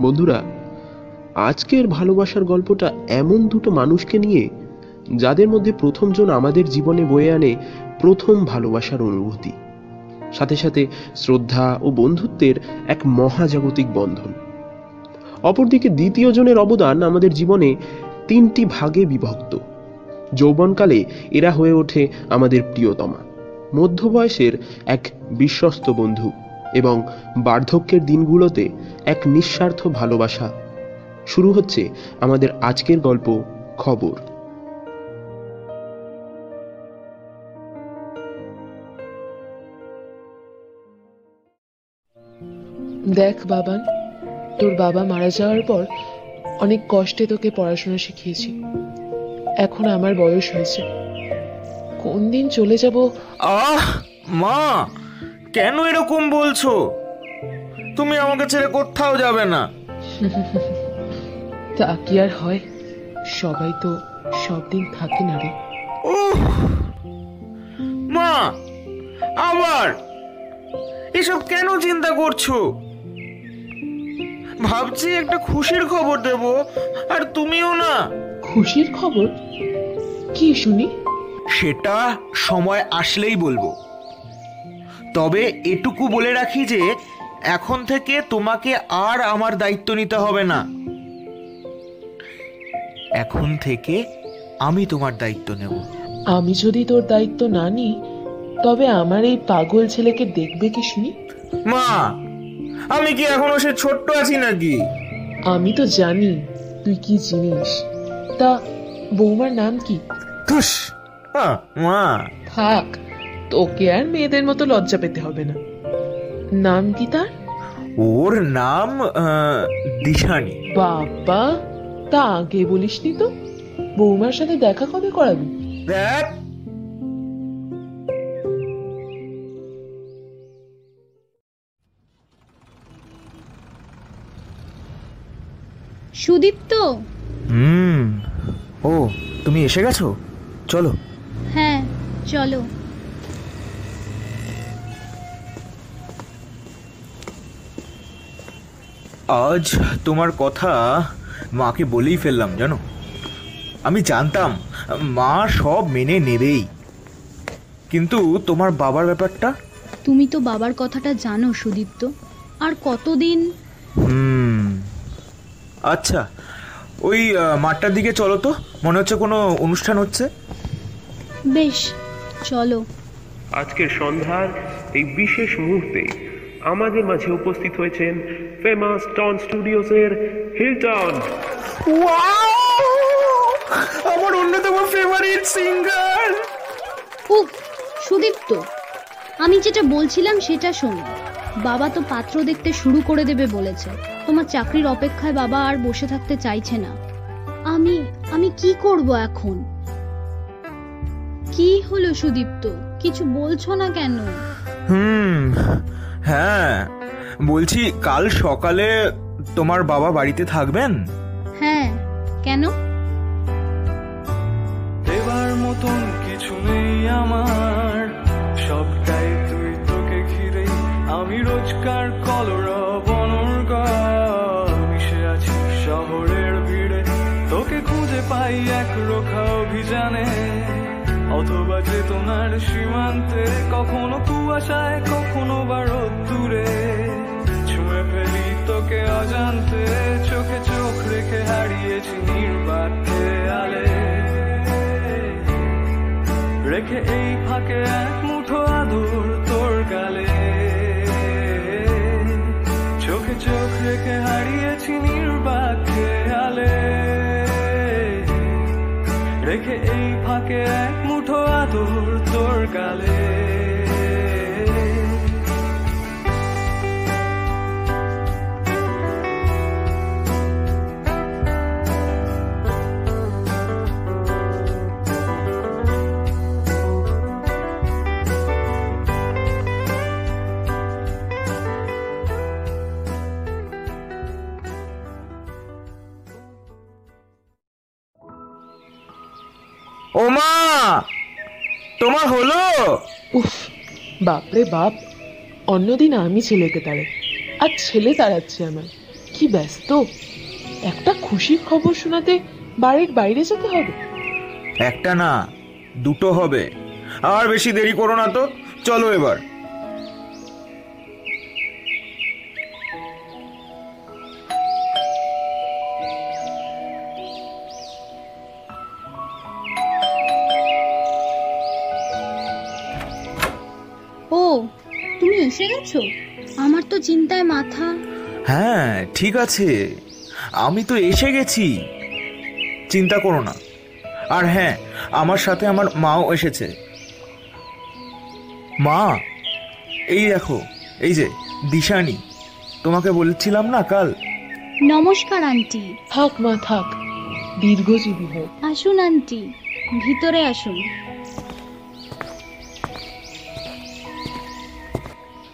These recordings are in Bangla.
বন্ধুরা, আজকের ভালোবাসার গল্পটা এমন দুটো মানুষকে নিয়ে যাদের মধ্যে প্রথমজন আমাদের জীবনে বয়ে আনে প্রথম ভালোবাসার অনুভূতি। সাথে সাথে শ্রদ্ধা ও বন্ধুত্বের এক মহাজাগতিক বন্ধন। অপরদিকে দ্বিতীয় জনের অবদান আমাদের জীবনে তিনটি ভাগে বিভক্ত। যৌবনকালে এরা হয়ে ওঠে আমাদের প্রিয়তমা। মধ্য বয়সের এক বিশ্বস্ত বন্ধু এবং বার্ধক্যের দিনগুলোতে এক নিঃস্বার্থ ভালোবাসা। শুরু হচ্ছে আমাদের আজকের গল্প খবর। দেখ বাবান তোর বাবা মারা যাওয়ার পর অনেক কষ্টে তোকে পড়াশোনা শিখিয়েছি। এখন আমার বয়স হয়েছে। কোন দিন চলে যাব? আহ মা! কেন এরকম বলছো? তুমি আমাকে ছেড়ে কোথাও যাবে না। তা কি আর হয়? সবাই তো সব দিন থাকে না রে। মা আবার! এসব কেন চিন্তা করছ? ভাবছি একটা খুশির খবর দেব আর তুমিও না। খুশির খবর? কি শুনি? সেটা সময় আসলেই বলব। তবে এটুকু বলে রাখি যে এখন থেকে তোমাকে আর আমার দায়িত্ব নিতে হবে না। এখন থেকে আমি তোমার দায়িত্ব নেব। আমি যদি তোর দায়িত্ব না নিই তবে আমার এই পাগল ছেলেকে দেখবে কি শুনি? মা আমি কি এখনও সে ছোট্ট আছি নাকি? আমি তো জানি তুই কি জিনিস। তা বৌমার নাম কি? মা। থাক তোকে আর মেয়েদের মতো লজ্জা পেতে হবে না। নাম কি তার? ওর নাম দিশানি। বাবা তা আগে বলিসনি তো। বৌমার সাথে দেখা কবে করাবি? দেখ। সুদীপ্ত? হুম। ও তুমি এসে গেছো? চলো। হ্যাঁ চলো। আজ তোমার কথা মাকে বলেই ফেললাম জানো? আমি জানতাম মা সব মেনে নেবেই। কিন্তু তোমার বাবার ব্যাপারটা? তুমি তো বাবার কথাটা জানো সুদীপ্ত। আর কতদিন? হুম। আচ্ছা ওই মাঠটার দিকে চলো তো। মনে হচ্ছে কোনো অনুষ্ঠান হচ্ছে। বেশ চলো। আজকের সন্ধ্যার এই বিশেষ মুহূর্তে আমাদের মাঝে উপস্থিত হয়েছেন ফেমাস টন স্টুডিওসের হিলটন আমার অন্যতম ফেভারিট সিঙ্গার উফ সুদীপ্ত আমি যেটা বলছিলাম সেটা শোনো। বাবা তো পাত্র দেখতে শুরু করে দেবে বলেছে। তোমার চাকরির অপেক্ষায় বাবা আর বসে থাকতে চাইছে না। আমি আমি কি করব এখন? কি হলো সুদীপ্ত কিছু বলছো না কেন? হুম হ্যাঁ বলছি কাল সকালে তোমার বাবা বাড়িতে থাকবেন? হ্যাঁ কেন? দেবার মতন কিছু নেই আমার। সবটাই তুই তোকে ঘিরে আমি রোজকার কলরব অনর্গল মিশে আছি শহরের ভিড়ে তোকে খুঁজে পাই এক রোখা অভিযানে। অথবা চেতনার সীমান্তে কখনো কুয়াশায় কখনো বা দূরে ফেলি অজান্তে চোখে চোখ রেখে হারিয়েছি নির্বাকে আলে। রেখে এই ফাঁকে এক মুঠো আদর তোর গালে। চোখে চোখ রেখে হারিয়েছি নির্বাকে আলে। রেখে এই ফাঁকে এক মুঠো আদর তোর গালে। তোমার হলো? উফ বাপরে বাপ। অন্যদিন আমি ছেলেকে তাড়াই আর ছেলে তাড়াচ্ছে আমার। কি ব্যস্ত। একটা খুশির খবর শোনাতে বাড়ির বাইরে যেতে হবে। একটা না দুটো হবে। আর বেশি দেরি করো না তো। চলো এবার। এসে গেছো? আমার তো চিন্তায় মাথা। হ্যাঁ ঠিক আছে। আমি তো এসে গেছি। চিন্তা করো না। আর হ্যাঁ আমার সাথে আমার মাও এসেছে। মা এই দেখো এই যে দিশানি। তোমাকে বলছিলাম না কাল? নমস্কার আন্টি। থাক মা থাক। দীর্ঘজীবী হোক। আসুন আন্টি। ভিতরে আসুন।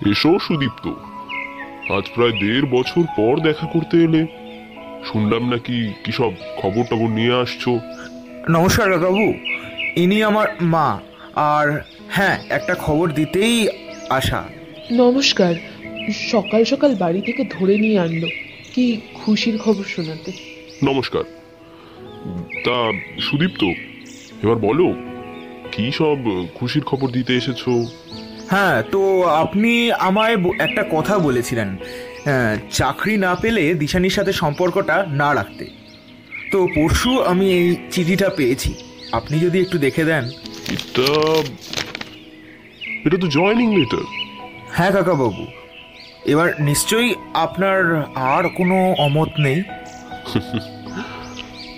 এসো সুদীপ্ত। আজ প্রায় দেড় বছর পর দেখা করতে এলে। শুনলাম নাকি কি সব খবর টবর নিয়ে আসছো? নমস্কার কাকাবু। ইনি আমার মা। আর হ্যাঁ একটা খবর দিতেই আসা। নমস্কার। সকাল সকাল বাড়ি থেকে ধরে নিয়ে আনলো। কি খুশির খবর শোনাতে। নমস্কার। তা সুদীপ্ত এবার বলো কি সব খুশির খবর দিতে এসেছ? হ্যাঁ তো আপনি আমায় একটা কথা বলেছিলেন। হ্যাঁ, চাকরি না পেলে দিশানির সাথে সম্পর্কটা না রাখতে। তো পরশু আমি এই চিঠিটা পেয়েছি। আপনি যদি একটু দেখে দেন। এটা এটা তো জয়নিং লেটার হ্যাঁ কাকাবাবু। এবার নিশ্চয়ই আপনার আর কোনো অমত নেই?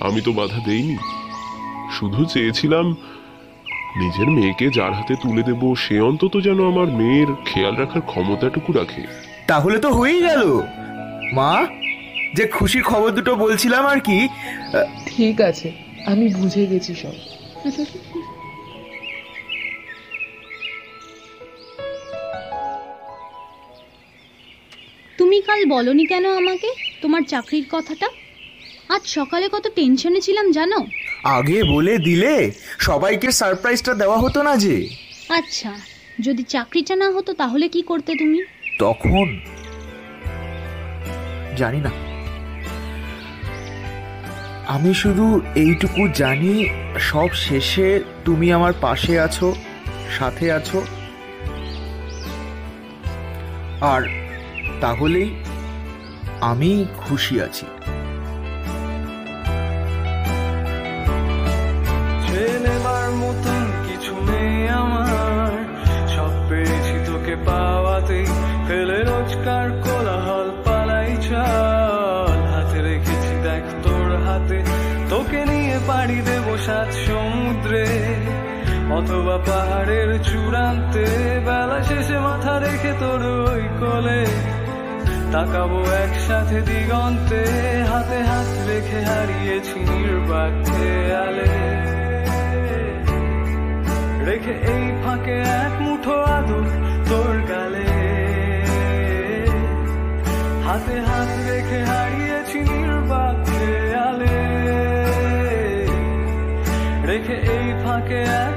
আমি তো বাধা দেইনি। শুধু চেয়েছিলাম নিজের মেয়েকে যার হাতে তুলে দেব সে অন্তত যেন আমার মেয়ের খেয়াল রাখার ক্ষমতাটুকু রাখে। তাহলে তো হয়েই গেল। মা যে খুশির খবর দুটো বলছিলাম আর কি ঠিক আছে আমি বুঝে গেছি সব। তুমি কাল বলনি কেন আমাকে? তোমার চাকরির কথাটা? আজ সকালে কত টেনশনে ছিলাম জানো? আগে বলে দিলে সবাইকে সারপ্রাইজটা দেওয়া হতো না যে। আচ্ছা যদি চাকরিটা না হতো তাহলে কি করতে তুমি? তখন? জানি না। আমি শুধু এইটুকু জানি সব শেষে তুমি আমার পাশে আছো সাথে আছো। আর তাহলেই আমি খুশি আছি। পেয়েছি পাওয়াতে ফেলে রোজকার কোলাহল পালাই চল। হাতে রেখেছি দেখ তোর হাতে, তোকে নিয়ে পাড়ি দেব সাত সমুদ্রে। অথবা পাহাড়ের চূড়ান্তে বেলা শেষে মাথা রেখে তোর ওই কোলে। তাকাবো একসাথে দিগন্তে, হাতে হাত রেখে হারিয়েছি নির্বাক খেয়ালে। রেখে এই ফাঁকে এক মুঠো আদর তোর গালে। হাতে হাত রেখে হারিয়েছি নির্বাক আলে। রেখে এই ফাঁকে এক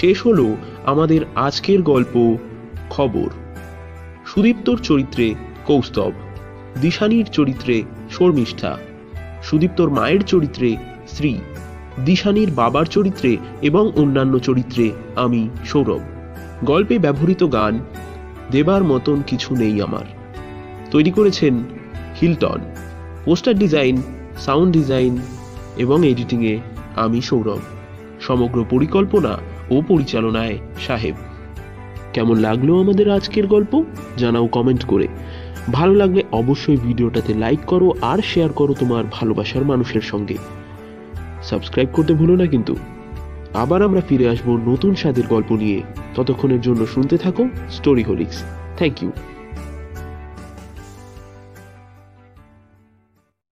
শেষ হলো আমাদের আজকের গল্প, খবর। সুদীপ্তর চরিত্রে কৌস্তব, দিশানির চরিত্রে শর্মিষ্ঠা, সুদীপ্তর মায়ের চরিত্রে শ্রী দিশানির বাবার চরিত্রে এবং অন্যান্য চরিত্রে আমি সৌরভ। গল্পে ব্যবহৃত গান, দেবার মতন কিছু নেই আমার। তৈরি করেছেন Hilton. Poster design, sound design এবং এডিটিংয়ে আমি সৌরভ। সমগ্র পরিকল্পনা ও পরিচালনায়, সাহেব। কেমন লাগল আমাদের আজকের গল্প? জানাও কমেন্ট করে। ভালো লাগলে অবশ্যই ভিডিওটাতে লাইক করো আর শেয়ার করো তোমার ভালোবাসার মানুষের সঙ্গে। সাবস্ক্রাইব করতে ভুলো না কিন্তু। আবার আমরা ফিরে আসব নতুন স্বাদের গল্প নিয়ে। ততক্ষণের জন্য শুনতে থাকো স্টোরি হোলিক্স থ্যাংক ইউ